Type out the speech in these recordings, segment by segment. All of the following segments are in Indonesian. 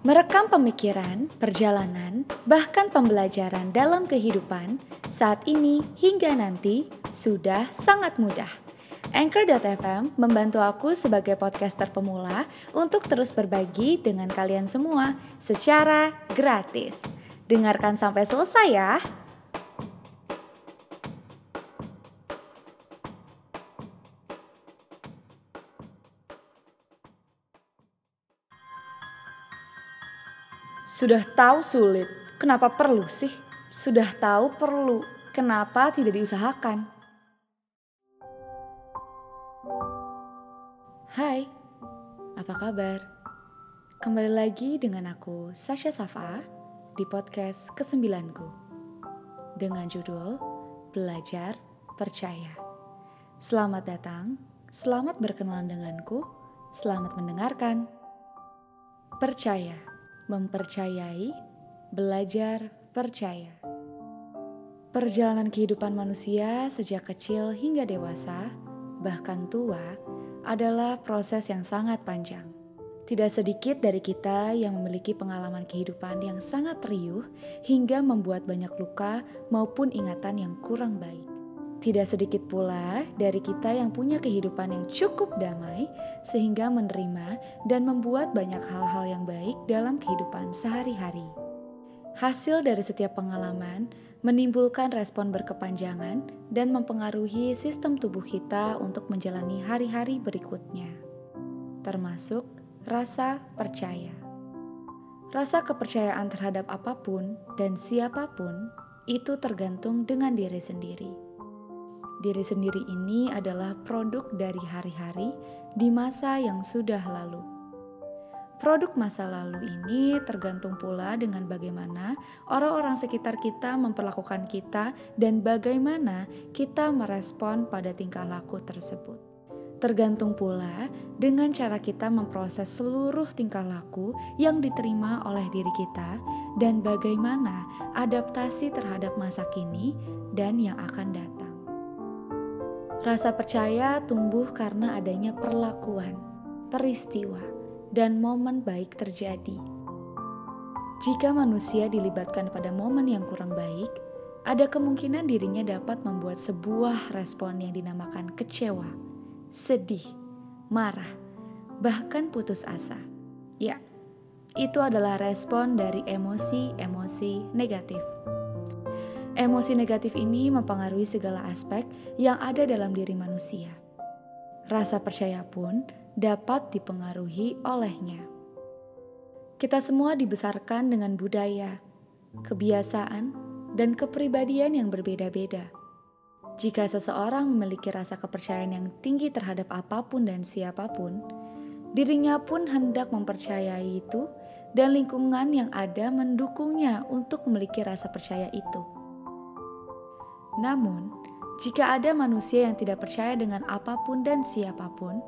Merekam pemikiran, perjalanan, bahkan pembelajaran dalam kehidupan saat ini hingga nanti sudah sangat mudah. Anchor.fm membantu aku sebagai podcaster pemula untuk terus berbagi dengan kalian semua secara gratis. Dengarkan sampai selesai ya. Sudah tahu sulit, kenapa perlu sih? Sudah tahu perlu, kenapa tidak diusahakan? Hai, apa kabar? Kembali lagi dengan aku, Sasha Safa, di podcast kesembilanku. Dengan judul Belajar Percaya. Selamat datang, selamat berkenalan denganku, selamat mendengarkan. Percaya mempercayai, belajar percaya. Perjalanan kehidupan manusia sejak kecil hingga dewasa, bahkan tua, adalah proses yang sangat panjang. Tidak sedikit dari kita yang memiliki pengalaman kehidupan yang sangat riuh hingga membuat banyak luka maupun ingatan yang kurang baik. Tidak sedikit pula dari kita yang punya kehidupan yang cukup damai, sehingga menerima dan membuat banyak hal-hal yang baik dalam kehidupan sehari-hari. Hasil dari setiap pengalaman menimbulkan respon berkepanjangan dan mempengaruhi sistem tubuh kita untuk menjalani hari-hari berikutnya, termasuk rasa percaya. Rasa kepercayaan terhadap apa pun dan siapa pun itu tergantung dengan diri sendiri diri sendiri ini adalah produk dari hari-hari di masa yang sudah lalu. Produk masa lalu ini tergantung pula dengan bagaimana orang-orang sekitar kita memperlakukan kita dan bagaimana kita merespon pada tingkah laku tersebut. Tergantung pula dengan cara kita memproses seluruh tingkah laku yang diterima oleh diri kita dan bagaimana adaptasi terhadap masa kini dan yang akan datang. Rasa percaya tumbuh karena adanya perlakuan, peristiwa, dan momen baik terjadi. Jika manusia dilibatkan pada momen yang kurang baik, ada kemungkinan dirinya dapat membuat sebuah respon yang dinamakan kecewa, sedih, marah, bahkan putus asa. Ya, itu adalah respon dari emosi-emosi negatif. Emosi negatif ini mempengaruhi segala aspek yang ada dalam diri manusia. Rasa percaya pun dapat dipengaruhi olehnya. Kita semua dibesarkan dengan budaya, kebiasaan, dan kepribadian yang berbeda-beda. Jika seseorang memiliki rasa kepercayaan yang tinggi terhadap apa pun dan siapa pun, dirinya pun hendak mempercayai itu, dan lingkungan yang ada mendukungnya untuk memiliki rasa percaya itu. Namun, jika ada manusia yang tidak percaya dengan apa pun dan siapa pun,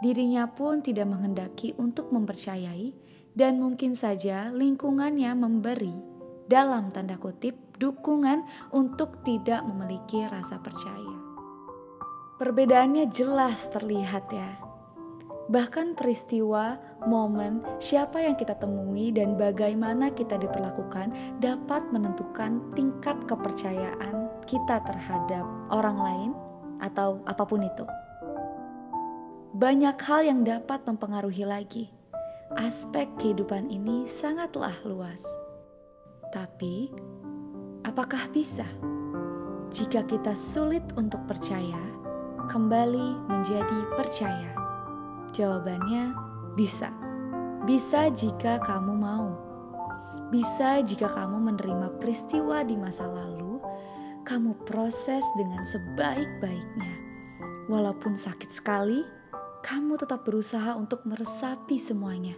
dirinya pun tidak menghendaki untuk mempercayai, dan mungkin saja lingkungannya memberi, dalam tanda kutip, dukungan untuk tidak memiliki rasa percaya. Perbedaannya jelas terlihat, ya. Bahkan peristiwa, momen, siapa yang kita temui, dan bagaimana kita diperlakukan dapat menentukan tingkat kepercayaan kita terhadap orang lain atau apa pun itu. Banyak hal yang dapat mempengaruhi lagi. Aspek kehidupan ini sangatlah luas. Tapi, apakah bisa jika kita sulit untuk percaya, kembali menjadi percaya? Jawabannya bisa. Bisa jika kamu mau. Bisa jika kamu menerima peristiwa di masa lalu, kamu proses dengan sebaik-baiknya. Walaupun sakit sekali, kamu tetap berusaha untuk meresapi semuanya.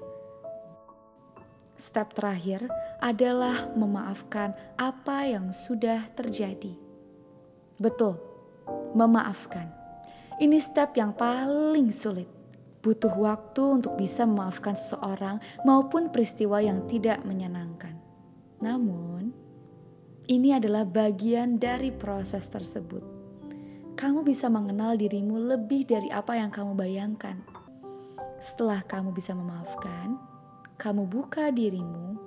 Step terakhir adalah memaafkan apa yang sudah terjadi. Betul, memaafkan. Ini step yang paling sulit butuh waktu untuk bisa memaafkan seseorang maupun peristiwa yang tidak menyenangkan. Namun, ini adalah bagian dari proses tersebut. Kamu bisa mengenal dirimu lebih dari apa yang kamu bayangkan. Setelah kamu bisa memaafkan, kamu buka dirimu,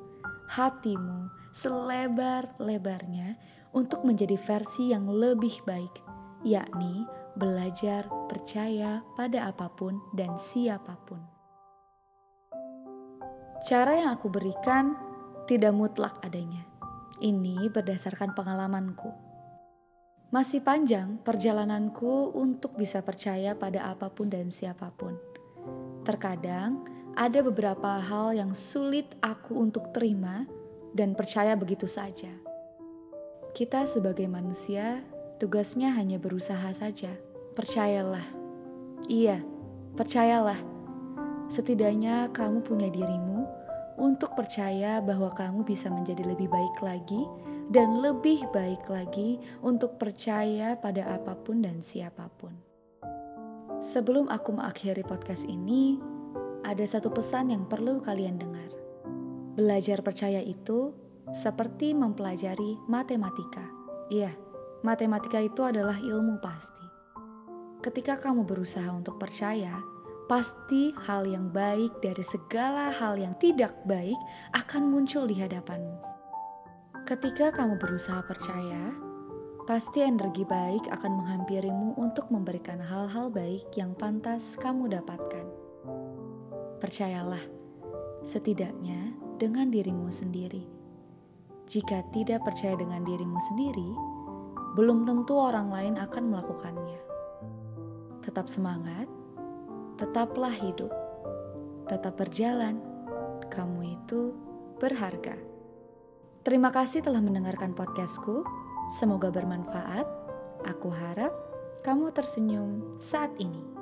hatimu selebar-lebarnya untuk menjadi versi yang lebih baik, yakni belajar percaya pada apa pun dan siapa pun. Cara yang aku berikan tidak mutlak adanya. Ini berdasarkan pengalamanku. Masih panjang perjalananku untuk bisa percaya pada apa pun dan siapa pun. Terkadang ada beberapa hal yang sulit aku untuk terima dan percaya begitu saja. Kita sebagai manusia, tugasnya hanya berusaha saja. Percayalah. Iya, percayalah. Setidaknya kamu punya dirimu untuk percaya bahwa kamu bisa menjadi lebih baik lagi dan lebih baik lagi untuk percaya pada apa pun dan siapa pun. Sebelum aku mengakhiri podcast ini, ada satu pesan yang perlu kalian dengar. Belajar percaya itu seperti mempelajari matematika. Iya, matematika itu adalah ilmu pasti. Ketika kamu berusaha untuk percaya, pasti hal yang baik dari segala hal yang tidak baik akan muncul di hadapanmu. Ketika kamu berusaha percaya, pasti energi baik akan menghampirimu untuk memberikan hal-hal baik yang pantas kamu dapatkan. Percayalah, setidaknya dengan dirimu sendiri. Jika tidak percaya dengan dirimu sendiri, belum tentu orang lain akan melakukannya. Tetap semangat tetaplah hidup, tetap berjalan. Kamu itu berharga. Terima kasih telah mendengarkan podcastku. Semoga bermanfaat. Aku harap kamu tersenyum saat ini.